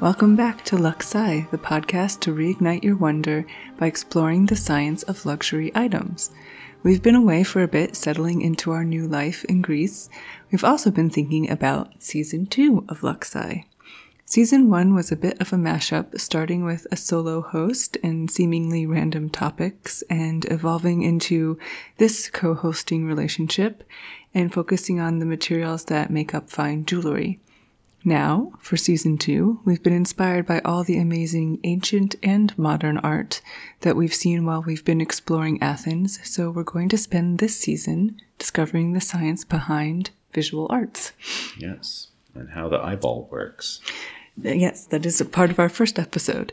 Welcome back to Luxai, the podcast to reignite your wonder by exploring the science of luxury items. We've been away for a bit, settling into our new life in Greece. We've also been thinking about season two of Luxai. Season one was a bit of a mashup, starting with a solo host and seemingly random topics, and evolving into this co hosting relationship and focusing on the materials that make up fine jewelry. Now, for season two, we've been inspired by all the amazing ancient and modern art that we've seen while we've been exploring Athens, so we're going to spend this season discovering the science behind visual arts. Yes, and how the eyeball works. Uh, yes, that is a part of our first episode.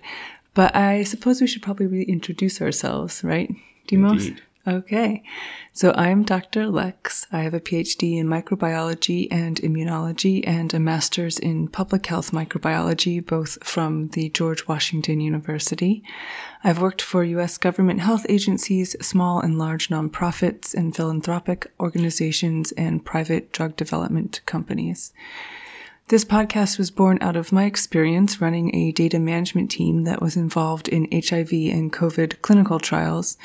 But I suppose we should probably reintroduce ourselves, right, Demos? Indeed. Okay. So I'm Dr. Lex. I have a PhD in microbiology and immunology and a master's in public health microbiology, both from the George Washington University. I've worked for U.S. government health agencies, small and large nonprofits and philanthropic organizations, and private drug development companies. This podcast was born out of my experience running a data management team that was involved in HIV and COVID clinical trials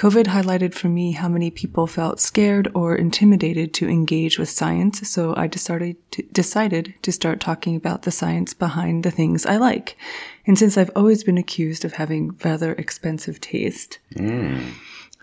COVID highlighted for me how many people felt scared or intimidated to engage with science, so I decided to, decided to start talking about the science behind the things I like. And since I've always been accused of having rather expensive taste, Mm.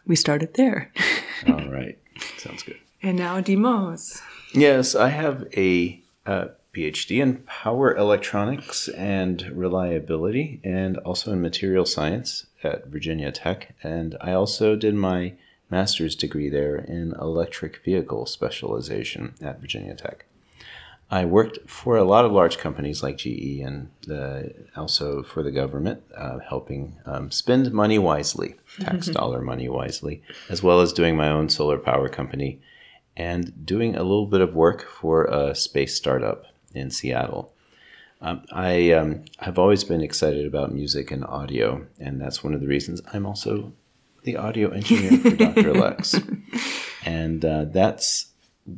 we started there. All right. Sounds good. and now Demos. Yes, I have a uh, PhD in power electronics and reliability, and also in material science at Virginia Tech. And I also did my master's degree there in electric vehicle specialization at Virginia Tech. I worked for a lot of large companies like GE and the, also for the government, uh, helping um, spend money wisely, tax dollar money wisely, as well as doing my own solar power company and doing a little bit of work for a space startup in Seattle. Um, I um, have always been excited about music and audio, and that's one of the reasons I'm also the audio engineer for Dr. Lex. And uh, that's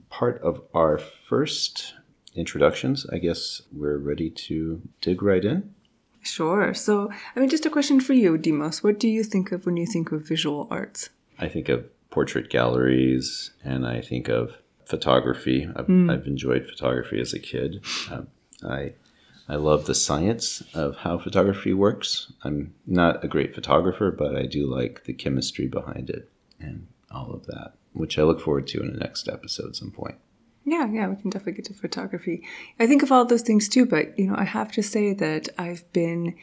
part of our first introductions. I guess we're ready to dig right in. Sure. So, I mean, just a question for you, Demos. What do you think of when you think of visual arts? I think of portrait galleries and I think of photography. I've, I've enjoyed photography as a kid. Um, I I love the science of how photography works. I'm not a great photographer, but I do like the chemistry behind it and all of that, which I look forward to in the next episode at some point. Yeah, yeah, we can definitely get to photography. I think of all those things too, but you know, I have to say that I've been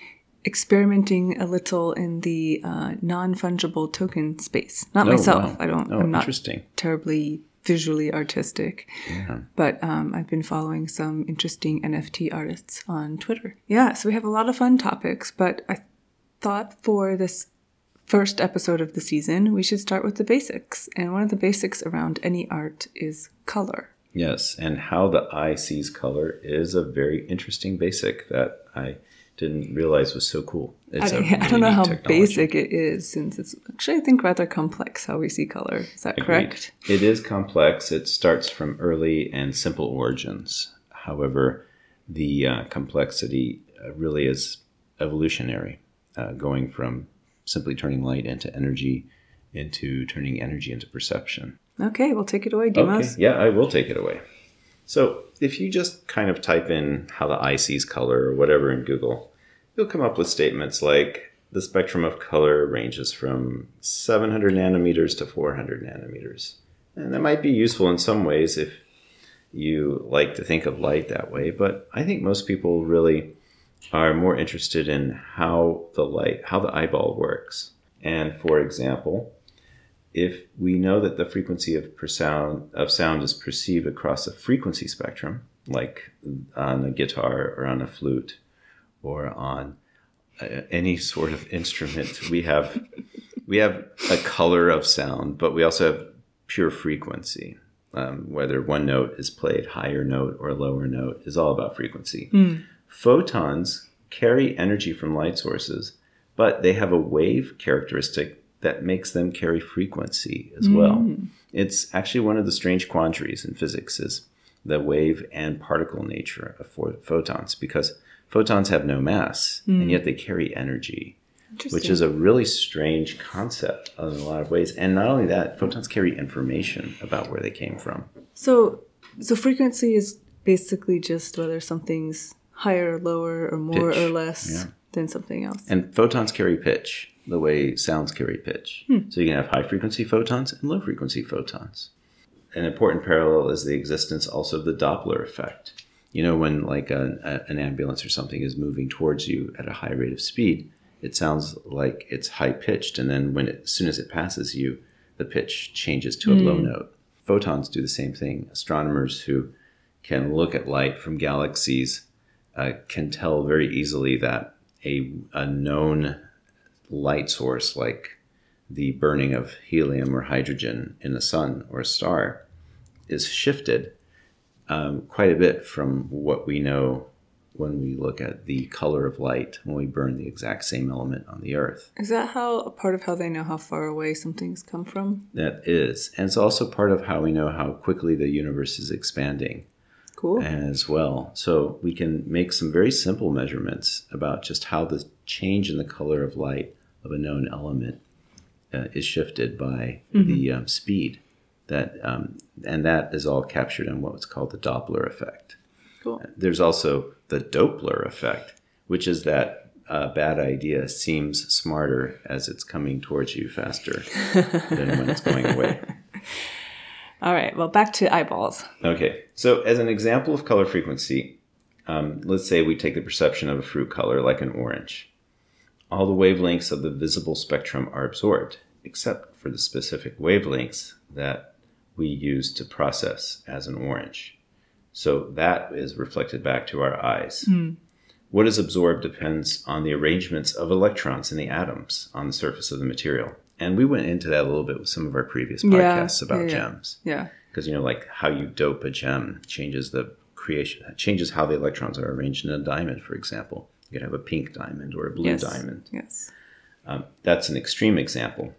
experimenting a little in the uh, non-fungible token space. Not Oh, myself. wow. I don't. Oh, I'm not interesting. terribly visually artistic, Yeah. but um, I've been following some interesting NFT artists on Twitter. Yeah, so we have a lot of fun topics, but I thought for this first episode of the season, we should start with the basics. And one of the basics around any art is color. Yes, and how the eye sees color is a very interesting basic that I didn't realize was so cool. I It's a don't, I don't know how technology. basic it is, since it's actually, I think, rather complex how we see color. Is that Agreed. correct? It is complex. It starts from early and simple origins. However, the uh, complexity uh, really is evolutionary, uh, going from simply turning light into energy into turning energy into perception. Okay, well, take it away, Demos. Okay, yeah, I will take it away. So, if you just kind of type in how the eye sees color or whatever in Google, you'll come up with statements like the spectrum of color ranges from 700 nanometers to 400 nanometers. And that might be useful in some ways if you like to think of light that way, but I think most people really are more interested in how the light, how the eyeball works. And for example, if we know that the frequency of per sound of sound is perceived across a frequency spectrum, like on a guitar or on a flute or on uh, any sort of instrument, we have we have a color of sound, but we also have pure frequency. Um, whether one note is played higher note or lower note is all about frequency. Photons carry energy from light sources, but they have a wave characteristic that makes them carry frequency as well. Mm. It's actually one of the strange quandaries in physics is the wave and particle nature of pho- photons because Photons have no mass, and mm. yet they carry energy, which is a really strange concept in a lot of ways. And not only that, photons carry information about where they came from. So, so frequency is basically just whether something's higher or lower or more Pitch, or less yeah. than something else. And photons carry pitch the way sounds carry pitch. So you can have high frequency photons and low frequency photons. An important parallel is the existence also of the Doppler effect. You know, when like an, a, an ambulance or something is moving towards you at a high rate of speed, it sounds like it's high pitched, and then when it, as soon as it passes you, the pitch changes to a low note. Photons do the same thing. Astronomers who can look at light from galaxies uh, can tell very easily that a, a known light source like the burning of helium or hydrogen in the sun or a star is shifted um, quite a bit from what we know when we look at the color of light when we burn the exact same element on the earth. Is that how a part of how they know how far away something's come from? That is. And it's also part of how we know how quickly the universe is expanding Cool. as well. So we can make some very simple measurements about just how the change in the color of light of a known element uh, is shifted by the um, speed. That um, and that is all captured in what's called the Doppler effect. Cool. There's also the Doppler effect, which is that a bad idea seems smarter as it's coming towards you faster than when it's going away. All right. Well, back to eyeballs. Okay, so as an example of color frequency, um, let's say we take the perception of a fruit color like an orange. All the wavelengths of the visible spectrum are absorbed, except for the specific wavelengths that we use to process as an orange. So that is reflected back to our eyes. What is absorbed depends on the arrangements of electrons in the atoms on the surface of the material. And we went into that a little bit with some of our previous Yeah, podcasts about yeah, yeah. gems Yeah. because you know like how you dope a gem changes the creation changes how the electrons are arranged in a diamond for example you could have a pink diamond or a blue Yes. diamond Yes. um, that's an extreme example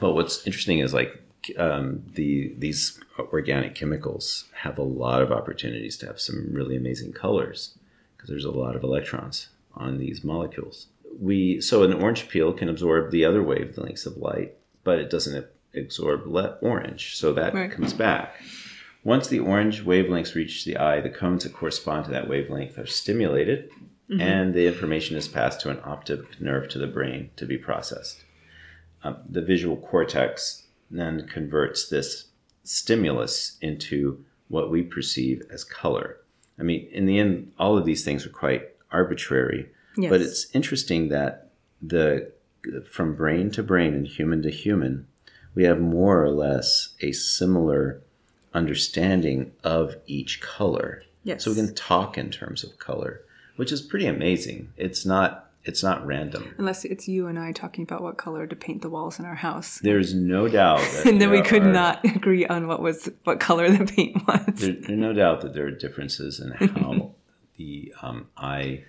but what's interesting is like um, the these organic chemicals have a lot of opportunities to have some really amazing colors because there's a lot of electrons on these molecules we so an orange peel can absorb the other wavelengths of light but it doesn't absorb le- orange so that Right. comes back once the orange wavelengths reach the eye the cones that correspond to that wavelength are stimulated and the information is passed to an optic nerve to the brain to be processed um, the visual cortex then converts this stimulus into what we perceive as color. I mean, in the end, all of these things are quite arbitrary, Yes. but it's interesting that the from brain to brain and human to human, we have more or less a similar understanding of each color. Yes. So we can talk in terms of color, which is pretty amazing. It's not it's not random. Unless it's you and I talking about what color to paint the walls in our house. There's no doubt that And then we could are- not agree on what was what color the paint was. There, there's no doubt that there are differences in how the um, eye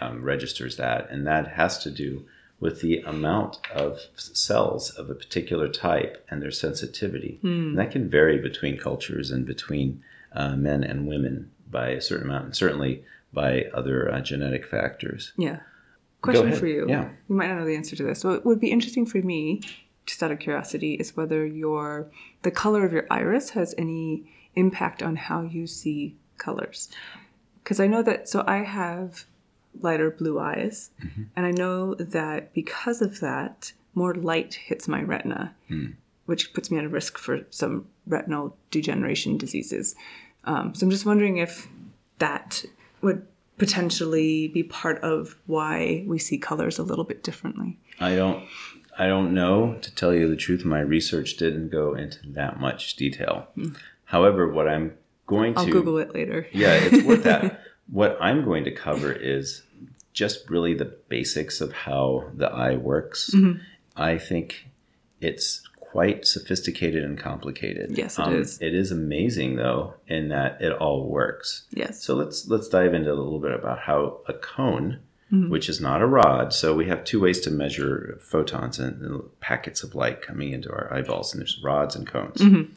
um, registers that, and that has to do with the amount of cells of a particular type and their sensitivity. And that can vary between cultures and between uh, men and women by a certain amount, and certainly by other uh, genetic factors. Yeah. Question for you. Yeah. You might not know the answer to this. What would be interesting for me, just out of curiosity, is whether your the color of your iris has any impact on how you see colors. Because I know that so I have lighter blue eyes, mm-hmm. and I know that because of that, more light hits my retina, hmm. which puts me at a risk for some retinal degeneration diseases. Um, so I'm just wondering if that would potentially be part of why we see colors a little bit differently. I don't I don't know to tell you the truth. My research didn't go into that much detail. Hmm. However, what I'm going I'll to Google it later. yeah, it's worth that. What I'm going to cover is just really the basics of how the eye works. Mm-hmm. I think it's quite sophisticated and complicated. Um, Yes, it is. It is amazing though, in that it all works. Yes. So let's let's dive into a little bit about how a cone, Mm-hmm. which is not a rod, so we have two ways to measure photons and, and packets of light coming into our eyeballs, and there's rods and cones. Mm-hmm.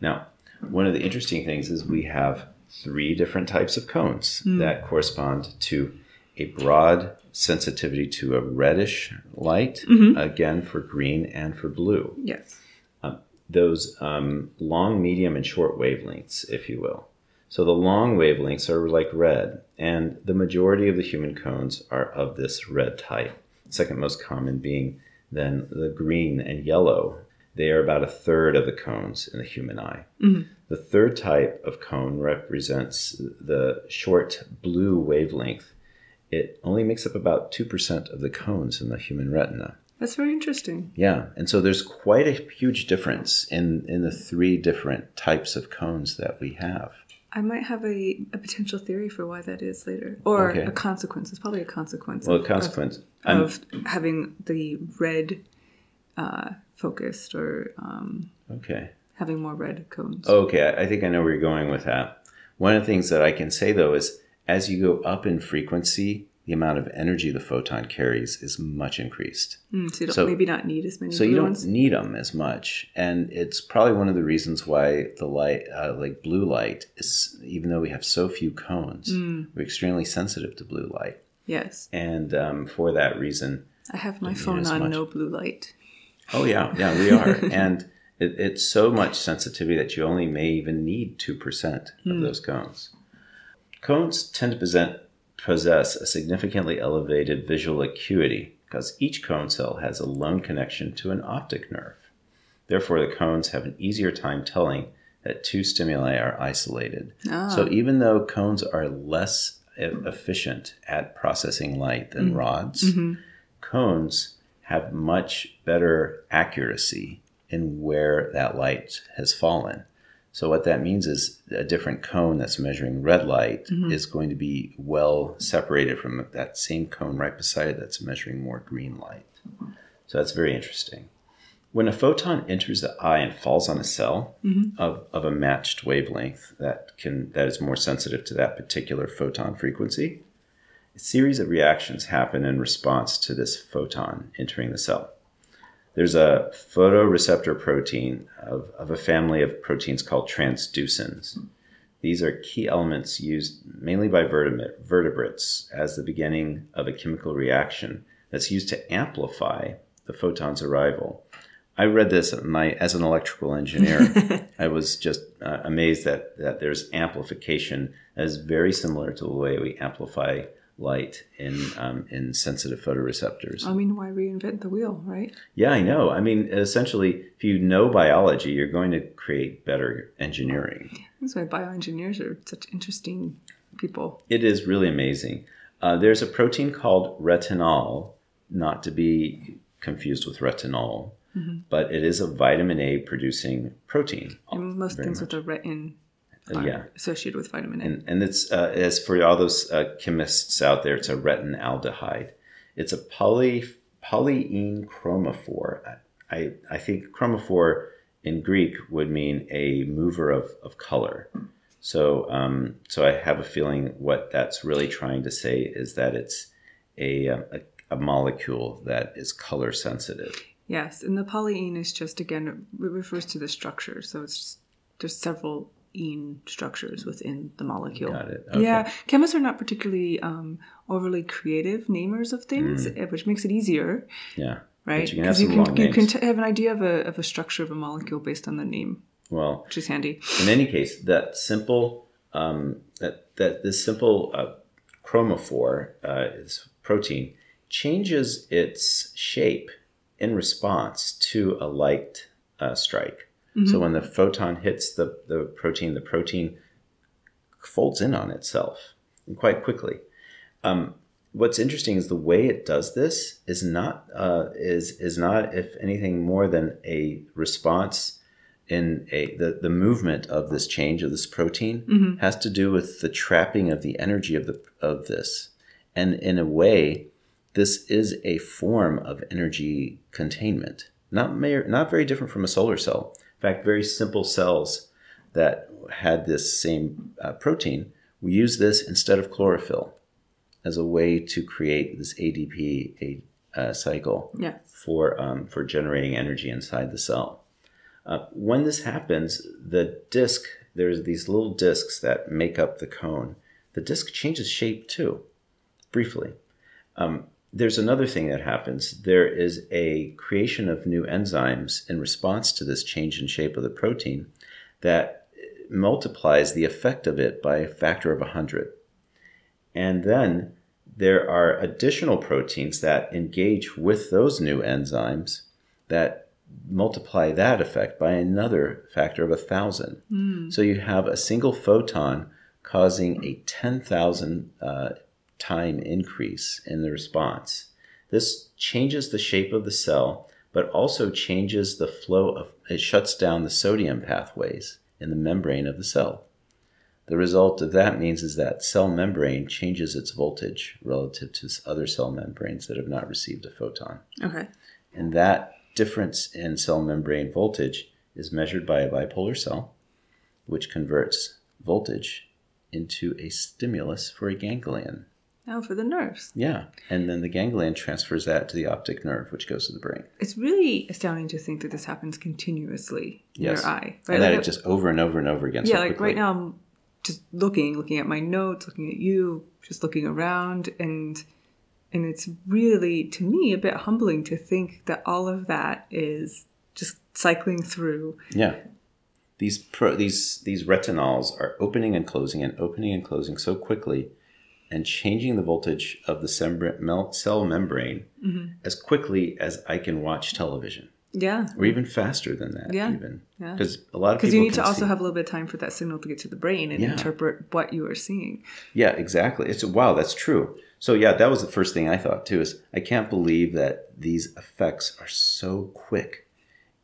Now, one of the interesting things is we have three different types of cones Mm. that correspond to a broad sensitivity to a reddish light, mm-hmm. again for green and for blue. Yes. Um, those um, long, medium, and short wavelengths, if you will. So the long wavelengths are like red, and the majority of the human cones are of this red type. Second most common being then the green and yellow. They are about a third of the cones in the human eye. Mm-hmm. The third type of cone represents the short blue wavelength. It only makes up about 2% of the cones in the human retina. That's very interesting. Yeah, and so there's quite a huge difference in, in the three different types of cones that we have. I might have a, a potential theory for why that is later, or Okay. a consequence. It's probably a consequence. Well, of- the consequence. Of, of having the red uh, focused or um, okay. having more red cones. Okay, I think I know where you're going with that. One of the things that I can say though is as you go up in frequency, the amount of energy the photon carries is much increased. Mm, so you don't so- maybe not need as many So you don't ones. need them as much, and it's probably one of the reasons why the light, uh, like blue light, is even though we have so few cones, Mm. we're extremely sensitive to blue light, Yes, and um, for that reason, I have my phone on much. no blue light. oh yeah, yeah, we are, and it, it's so much sensitivity that you only may even need two percent of those cones. Cones tend to present, possess a significantly elevated visual acuity because each cone cell has a lone connection to an optic nerve. Therefore, the cones have an easier time telling that two stimuli are isolated. Ah, So, even though cones are less efficient at processing light than rods, Mm-hmm. cones have much better accuracy in where that light has fallen. So what that means is a different cone that's measuring red light Mm-hmm. is going to be well separated from that same cone right beside it that's measuring more green light. So that's very interesting. When a photon enters the eye and falls on a cell of, of a matched wavelength that can that is more sensitive to that particular photon frequency, a series of reactions happen in response to this photon entering the cell. There's a photoreceptor protein of, of a family of proteins called transducins. These are key elements used mainly by vertebrates as the beginning of a chemical reaction that's used to amplify the photon's arrival. I read this my, as an electrical engineer. I was just uh, amazed that, that there's amplification that is very similar to the way we amplify light in, um, in sensitive photoreceptors. I mean, why reinvent the wheel, right? Yeah, I know. I mean, essentially, if you know biology, you're going to create better engineering. That's why bioengineers are such interesting people. It is really amazing. Uh, there's a protein called retinal, not to be confused with retinol, but it is a vitamin A producing protein. And most things much. with a retin yeah. associated with vitamin A. And, and it's uh, as for all those uh, chemists out there, it's a retinaldehyde. It's a poly polyene chromophore. I, I, think chromophore in Greek would mean a mover of, of color. So um, so I have a feeling what that's really trying to say is that it's a, a, a molecule that is color sensitive. Yes, and the polyene is just again it refers to the structure. So it's just, there's several ene structures within the molecule. Got it. Okay. Yeah, chemists are not particularly um, overly creative namers of things, Mm. which makes it easier, Yeah. right? you can have you can you can t- have an idea of a of a structure of a molecule based on the name, Well, which is handy. in any case, that simple um, that that this simple uh, chromophore uh, is protein changes its shape in response to a light uh, strike. So when the photon hits the, the protein, the protein folds in on itself quite quickly. Um, what's interesting is the way it does this is not uh, is is not if anything more than a response in a the, the movement of this change of this protein has to do with the trapping of the energy of the of this. And in a way this is a form of energy containment. Not mer- not very different from a solar cell fact very simple cells that had this same uh, protein we use this instead of chlorophyll as a way to create this ADP a, uh, cycle Yeah. for um, for generating energy inside the cell. Uh, when this happens, the disc there's these little discs that make up the cone. The disc changes shape too, briefly. Um, there's another thing that happens. There is a creation of new enzymes in response to this change in shape of the protein that multiplies the effect of it by a factor of 100. And then there are additional proteins that engage with those new enzymes that multiply that effect by another factor of a thousand. Mm. So you have a single photon causing a 10,000 uh, time increase in the response. This changes the shape of the cell, but also changes the flow of it shuts down the sodium pathways in the membrane of the cell. The result of that means is that cell membrane changes its voltage relative to other cell membranes that have not received a photon. Okay. And that difference in cell membrane voltage is measured by a bipolar cell, which converts voltage into a stimulus for a ganglion. Now for the nerves. Yeah. And then the ganglion transfers that to the optic nerve, which goes to the brain. It's really astounding to think that this happens continuously in yes. your eye. Right? And that like, it just over and over and over again. Yeah, so like right now I'm just looking, looking at my notes, looking at you, just looking around and and it's really to me a bit humbling to think that all of that is just cycling through. Yeah. These pro, these these retinols are opening and closing and opening and closing so quickly and changing the voltage of the cell membrane mm-hmm. as quickly as I can watch television. Yeah. Or even faster than that. Yeah. Even. Yeah. Because a lot of people. Because you need to also see. have a little bit of time for that signal to get to the brain and yeah. interpret what you are seeing. Yeah, exactly. It's wow, that's true. So yeah, that was the first thing I thought too. Is I can't believe that these effects are so quick,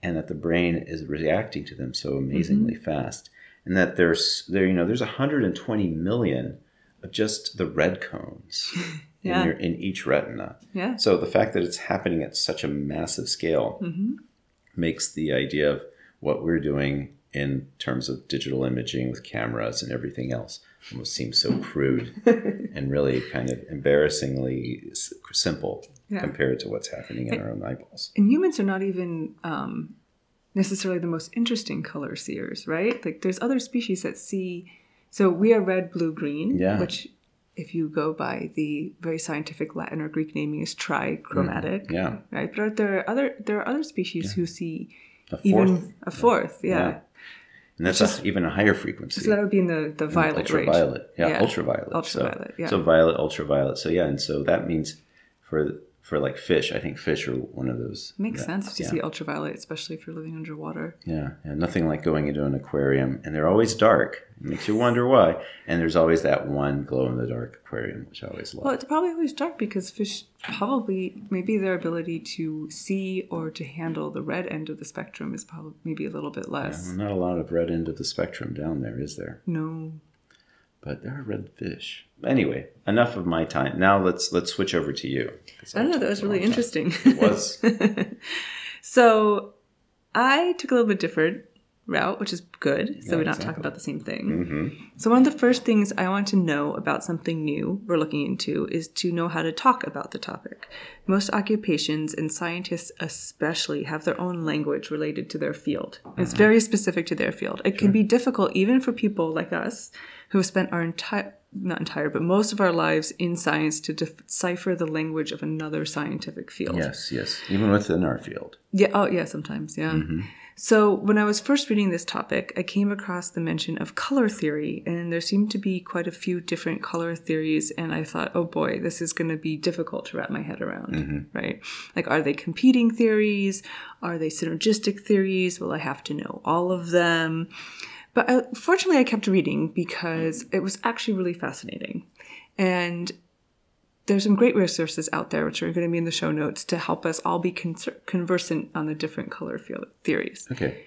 and that the brain is reacting to them so amazingly mm-hmm. fast, and that there's there you know there's 120 million just the red cones yeah. in, your, in each retina. Yeah. So the fact that it's happening at such a massive scale mm-hmm. makes the idea of what we're doing in terms of digital imaging with cameras and everything else almost seems so crude and really kind of embarrassingly simple yeah. compared to what's happening in and, our own eyeballs. And humans are not even um, necessarily the most interesting color seers, right? Like there's other species that see so we are red, blue, green, yeah. which if you go by the very scientific Latin or Greek naming is trichromatic. Mm, yeah. Right. But there are other there are other species yeah. who see a even a fourth. Yeah. yeah. And that's just, even a higher frequency. So that would be in the, the violet ultraviolet. Yeah, yeah, ultraviolet. Ultraviolet. So, yeah. So violet, ultraviolet. So yeah, and so that means for for like fish. I think fish are one of those. Makes that, sense to yeah. see ultraviolet, especially if you're living underwater. Yeah, yeah, nothing like going into an aquarium, and they're always dark. It makes you wonder why. And there's always that one glow in the dark aquarium, which I always love. Well, it's probably always dark because fish probably maybe their ability to see or to handle the red end of the spectrum is probably maybe a little bit less. Yeah, well, not a lot of red end of the spectrum down there, is there? No. But there are red fish anyway, enough of my time. Now let's let's switch over to you. I don't know. That was really interesting. It was. so I took a little bit different route, which is good. So yeah, we not exactly. talk about the same thing. Mm-hmm. So one of the first things I want to know about something new we're looking into is to know how to talk about the topic. Most occupations and scientists especially have their own language related to their field. Mm-hmm. It's very specific to their field. It sure. can be difficult even for people like us who have spent our entire not entire, but most of our lives in science to decipher the language of another scientific field. Yes, yes, even within our field. Yeah. Oh, yeah. Sometimes, yeah. Mm-hmm. So when I was first reading this topic, I came across the mention of color theory, and there seemed to be quite a few different color theories. And I thought, oh boy, this is going to be difficult to wrap my head around, mm-hmm. right? Like, are they competing theories? Are they synergistic theories? Will I have to know all of them? But I, uh, fortunately, I kept reading because it was actually really fascinating. And there's some great resources out there, which are going to be in the show notes, to help us all be con- conversant on the different color field theories. Okay.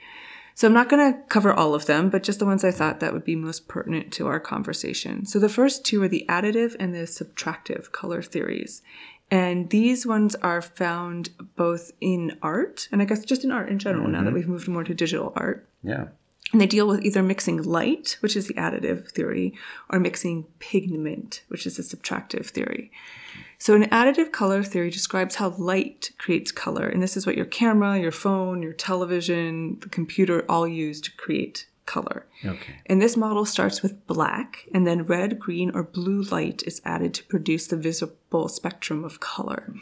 So I'm not going to cover all of them, but just the ones I thought that would be most pertinent to our conversation. So the first two are the additive and the subtractive color theories. And these ones are found both in art, and I guess just in art in general, mm-hmm. now that mm-hmm. we've moved more to digital art. Yeah. And they deal with either mixing light, which is the additive theory, or mixing pigment, which is the subtractive theory. So, an additive color theory describes how light creates color. And this is what your camera, your phone, your television, the computer all use to create color. Okay. And this model starts with black, and then red, green, or blue light is added to produce the visible spectrum of color.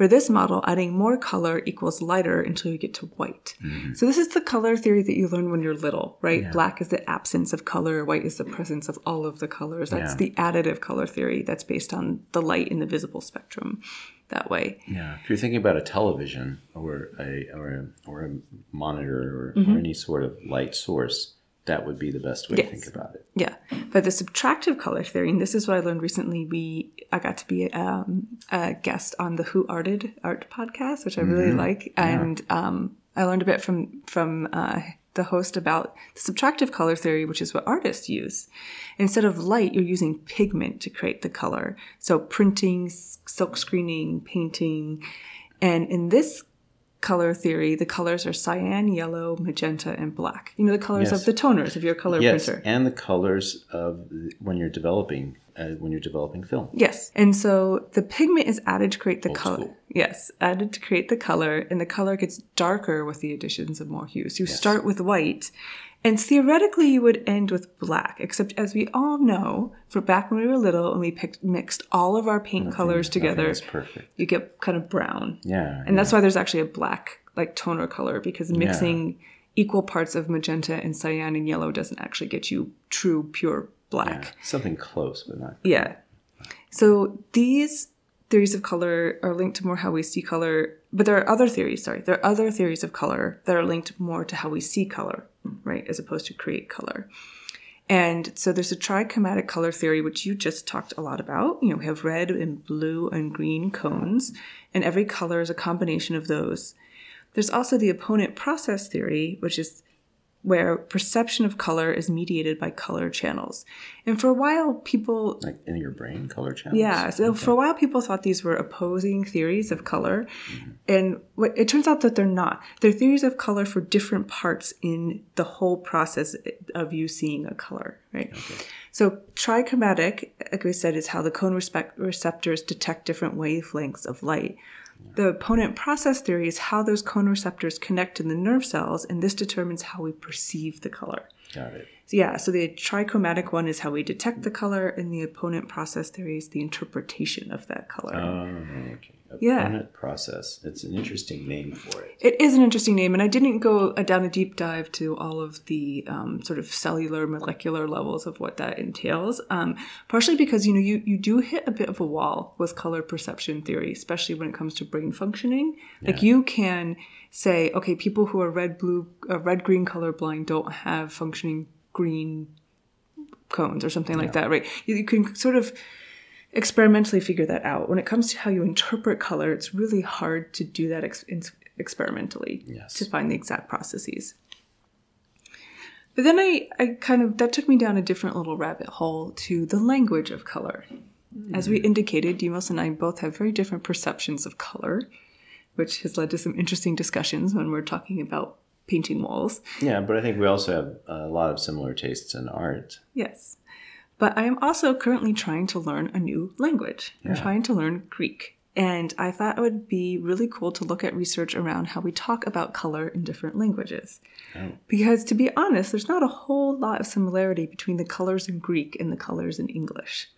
For this model, adding more color equals lighter until you get to white. So this is the color theory that you learn when you're little, right? Yeah. Black is the absence of color, white is the presence of all of the colors. That's Yeah. the additive color theory that's based on the light in the visible spectrum that way. Yeah, if you're thinking about a television or a or a, or a monitor or, Mm-hmm. or any sort of light source, that would be the best way to think about it. Yeah, but the subtractive color theory, and this is what I learned recently. We I got to be um, a guest on the Who Arted Art podcast, which I really like, and um, I learned a bit from from uh, the host about the subtractive color theory, which is what artists use. Instead of light, you're using pigment to create the color. So printing, silk screening, painting, and in this color theory, the colors are cyan, yellow, magenta, and black. You know the colors Yes. of the toners of your color yes, printer. and the colors of when you're developing uh, when you're developing film. Yes. And so the pigment is added to create the Old color. school. Yes, added to create the color, and the color gets darker with the additions of more hues. You start with white, and theoretically you would end with black, except as we all know, for back when we were little and we picked, mixed all of our paint colors together, you get kind of brown. Yeah, And that's why there's actually a black like toner color because mixing equal parts of magenta and cyan and yellow doesn't actually get you true pure black. yeah, something close, but not. Yeah. So these theories of color are linked to more how we see color, but there are other theories, sorry, there are other theories of color that are linked more to how we see color, right, as opposed to create color. And so there's a trichromatic color theory, which you just talked a lot about. You know, we have red and blue and green cones, and every color is a combination of those. There's also the opponent process theory, which is where perception of color is mediated by color channels. And for a while, people Like in your brain, color channels. yeah, so for a while, people thought these were opposing theories of color, mm-hmm. and what, it turns out that they're not. They're theories of color for different parts in the whole process of you seeing a color, right? So trichromatic, like we said, is how the cone respect receptors detect different wavelengths of light. The opponent process theory is how those cone receptors connect in the nerve cells, and this determines how we perceive the color. got it. So yeah, so the trichromatic one is how we detect the color, and the opponent process theory is the interpretation of that color. Oh, okay. Yeah. Process. It's an interesting name for it. it is an interesting name, and I didn't go uh, down a deep dive to all of the um, sort of cellular, molecular levels of what that entails. Um, partially because you know you you do hit a bit of a wall with color perception theory, especially when it comes to brain functioning. Like you can say, okay, people who are red, blue, uh, red, green color blind don't have functioning green cones or something like that, right? You, you can sort of experimentally figure that out. When it comes to how you interpret color, it's really hard to do that ex- experimentally Yes. to find the exact processes. But then I, I kind of, that took me down a different little rabbit hole to the language of color. Hmm. As we indicated, Demos and I both have very different perceptions of color, which has led to some interesting discussions when we're talking about painting walls. Yeah, but I think we also have a lot of similar tastes in art. Yes. But I am also currently trying to learn a new language. I'm trying to learn Greek. And I thought it would be really cool to look at research around how we talk about color in different languages. Oh. Because to be honest, there's not a whole lot of similarity between the colors in Greek and the colors in English.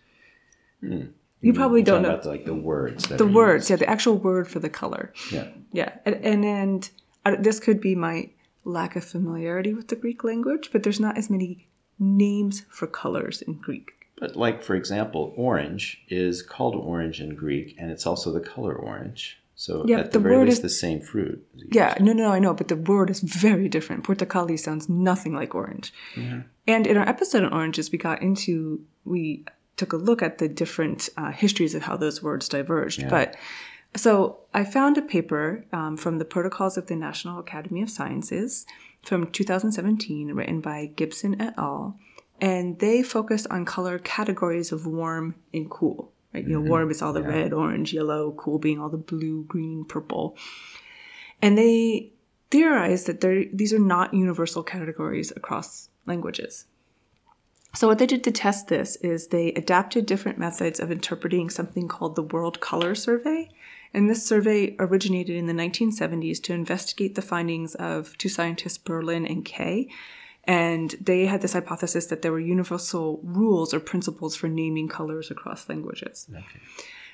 Hmm. You probably You're don't know about like the words. That the words, yeah, the actual word for the color. Yeah. Yeah, and and, and this could be my lack of familiarity with the Greek language, but there's not as many names for colors in Greek. But like for example, orange is called orange in Greek, and it's also the color orange. So Yeah, at the, the very word least, is- the same fruit. Yeah, no, no, I know, but the word is very different. Portocali sounds nothing like orange. And in our episode on oranges, we got into, we took a look at the different uh, histories of how those words diverged. Yeah. But so I found a paper um, from the Protocols of the National Academy of Sciences from 2017, written by Gibson et al. And they focused on color categories of warm and cool. Right? You know, mm-hmm. warm is all the red, orange, yellow, cool being all the blue, green, purple. And they theorized that these are not universal categories across languages. So, what they did to test this is they adapted different methods of interpreting something called the World Color Survey. And this survey originated in the 1970s to investigate the findings of two scientists, Berlin and Kay. And they had this hypothesis that there were universal rules or principles for naming colors across languages. Okay.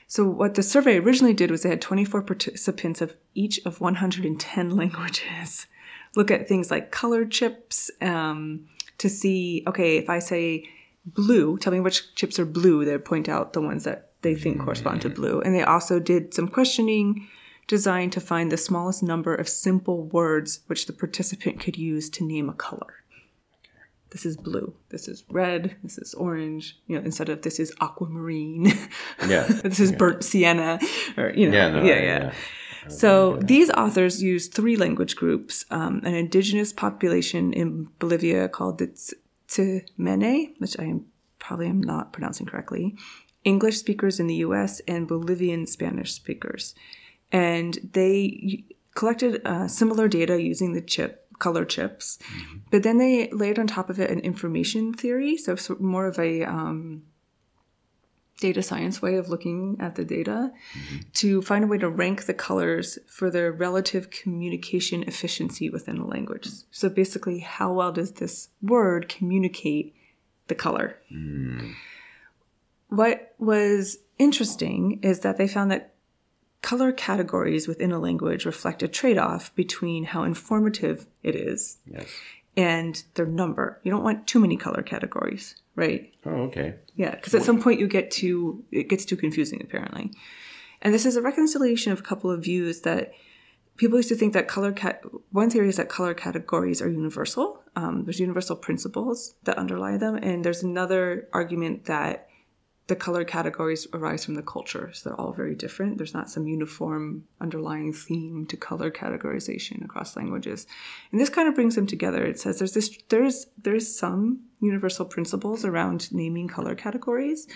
So, what the survey originally did was they had 24 participants of each of 110 languages look at things like color chips um, to see, okay, if I say blue, tell me which chips are blue. They point out the ones that they think correspond to blue. And they also did some questioning designed to find the smallest number of simple words which the participant could use to name a color. This is blue. This is red. This is orange. You know, instead of this is aquamarine. Yeah. this is burnt sienna, or you know, Yeah, no, yeah, yeah. yeah. So these authors used three language groups: um, an indigenous population in Bolivia called the Ts- Tsimane, which I am probably am not pronouncing correctly, English speakers in the U.S., and Bolivian Spanish speakers, and they collected uh, similar data using the chip color chips, but then they laid on top of it an information theory, so more of a um, data science way of looking at the data to find a way to rank the colors for their relative communication efficiency within a language. So basically, how well does this word communicate the color? What was interesting is that they found that color categories within a language reflect a trade off between how informative it is Yes. and their number. You don't want too many color categories, right? Oh, okay. Yeah, because at some point you get to it gets too confusing apparently. And this is a reconciliation of a couple of views that people used to think that color cat. One theory is that color categories are universal. Um, there's universal principles that underlie them, and there's another argument that the color categories arise from the culture, so they're all very different. There's not some uniform underlying theme to color categorization across languages, and this kind of brings them together. It says there's this there's there's some universal principles around naming color categories,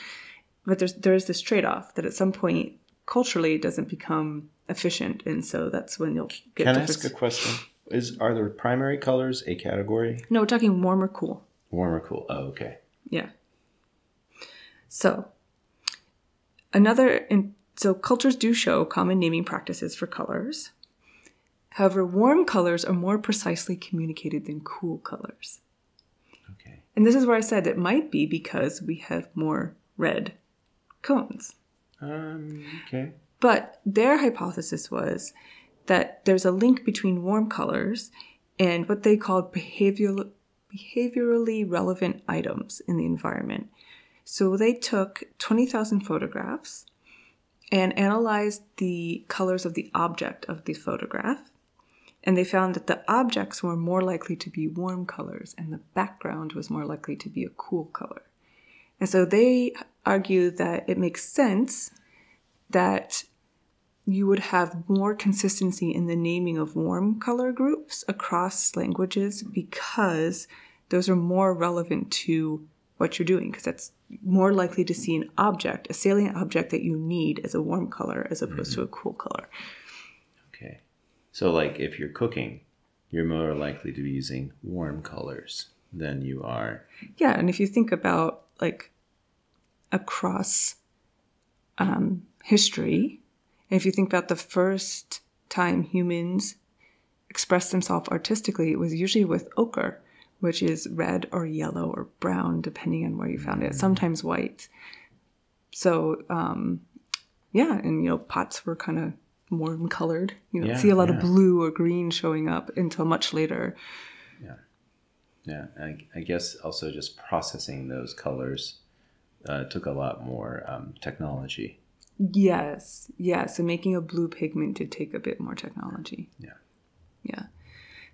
but there's there's this trade off that at some point culturally it doesn't become efficient, and so that's when you'll get. Can I ask a question? Is are the primary colors a category? no, we're talking warm or cool. Warm or cool? Oh, okay. Yeah. So, another, in, so cultures do show common naming practices for colors. However, warm colors are more precisely communicated than cool colors. Okay. And this is where I said it might be because we have more red cones. Um. Okay. But their hypothesis was that there's a link between warm colors and what they called behavioral, behaviorally relevant items in the environment. So they took 20,000 photographs and analyzed the colors of the object of the photograph. And they found that the objects were more likely to be warm colors and the background was more likely to be a cool color. And so they argue that it makes sense that you would have more consistency in the naming of warm color groups across languages because those are more relevant to what you're doing because that's more likely to see an object, a salient object that you need as a warm color as opposed to a cool color. Okay. So, like, if you're cooking, you're more likely to be using warm colors than you are. Yeah, and if you think about like across um, history, and if you think about the first time humans expressed themselves artistically, it was usually with ochre, which is red or yellow or brown, depending on where you found it. Sometimes white. So, um, yeah, and you know, pots were kind of warm colored. You don't Yeah, see a lot yeah. of blue or green showing up until much later. Yeah, yeah. I, I guess also just processing those colors uh, took a lot more um, technology. Yes, yes. And making a blue pigment did take a bit more technology. Yeah. Yeah.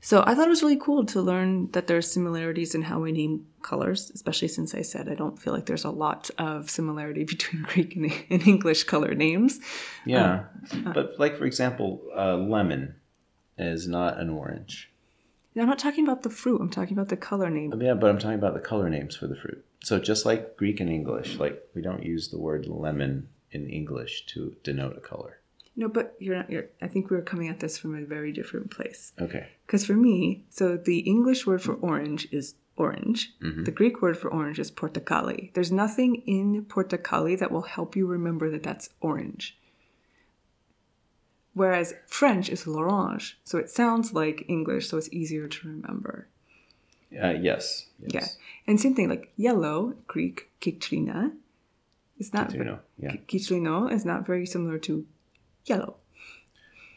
So I thought it was really cool to learn that there's similarities in how we name colors, especially since I said I don't feel like there's a lot of similarity between Greek and, and English color names. Yeah. but, like, for example, uh, lemon is not an orange. I'm not talking about the fruit. I'm talking about the color name. Yeah, but I'm talking about the color names for the fruit. So just like Greek and English, like we don't use the word lemon in English to denote a color. No, but you're not. You're, I think we were coming at this from a very different place. Okay. Because for me, so the English word for orange is orange. The Greek word for orange is portocali. There's nothing in portocali that will help you remember that that's orange. Whereas French is l'orange, so it sounds like English, so it's easier to remember. Uh, yes. Yeah. yes. And same thing, like yellow, Greek, kitrina, is not Kitrino, yeah. ki- kitrino is not very similar to yellow.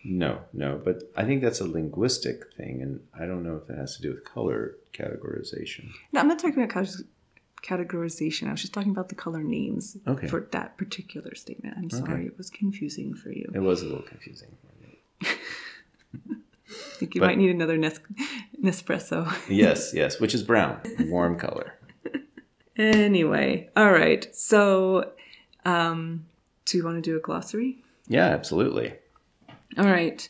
No, no, but I think that's a linguistic thing, and I don't know if it has to do with color categorization. No, I'm not talking about categorization. I was just talking about the color names Okay. for that particular statement. I'm sorry, it was confusing for you. It was a little confusing. I think you but- might need another Nes- Nespresso. yes, yes, which is brown, warm color. anyway, all right. So, um, do you want to do a glossary? Yeah, absolutely. All right.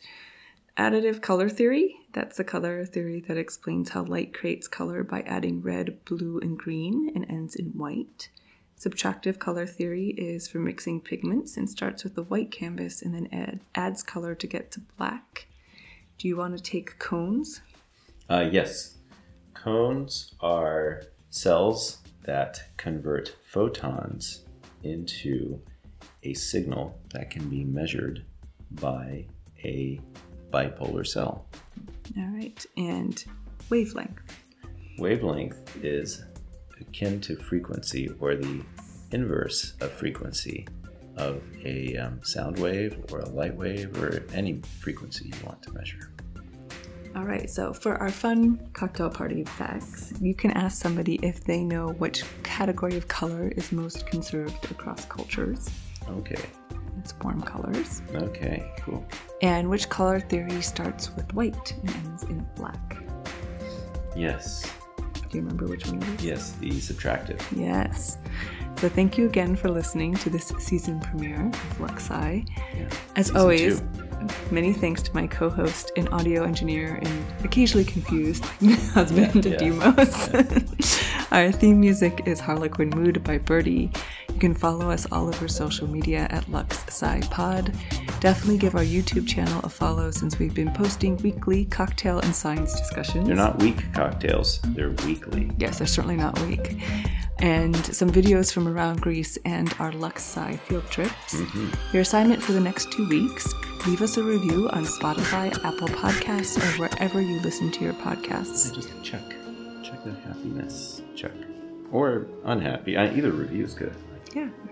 Additive color theory. That's the color theory that explains how light creates color by adding red, blue, and green and ends in white. Subtractive color theory is for mixing pigments and starts with a white canvas and then add, adds color to get to black. Do you want to take cones? Uh, yes, cones are cells that convert photons into a signal that can be measured by a bipolar cell. All right. And wavelength. Wavelength is akin to frequency or the inverse of frequency of a um, sound wave or a light wave or any frequency you want to measure. All right, so for our fun cocktail party facts, you can ask somebody if they know which category of color is most conserved across cultures. Okay, It's warm colors. okay, cool. And which color theory starts with white and ends in black? Yes, Do you remember which one it is? yes, the subtractive. Yes. So thank you again for listening to this season premiere of Lux Sci. Yeah. As always, two. many thanks to my co-host and audio engineer and occasionally confused husband Yeah, yeah. Demos. Our theme music is Harlequin Mood by Birdie. You can follow us all over social media at Lux Sci Pod. Definitely give our YouTube channel a follow since we've been posting weekly cocktail and science discussions. They're not weak cocktails, they're weekly. Yes, they're certainly not weak. And some videos from around Greece and our Lux Sci field trips. Your assignment for the next two weeks leave us a review on Spotify, Apple Podcasts, or wherever you listen to your podcasts. I Just check. Check the happiness. Check. Or unhappy. Uh, Either review is good. Yeah.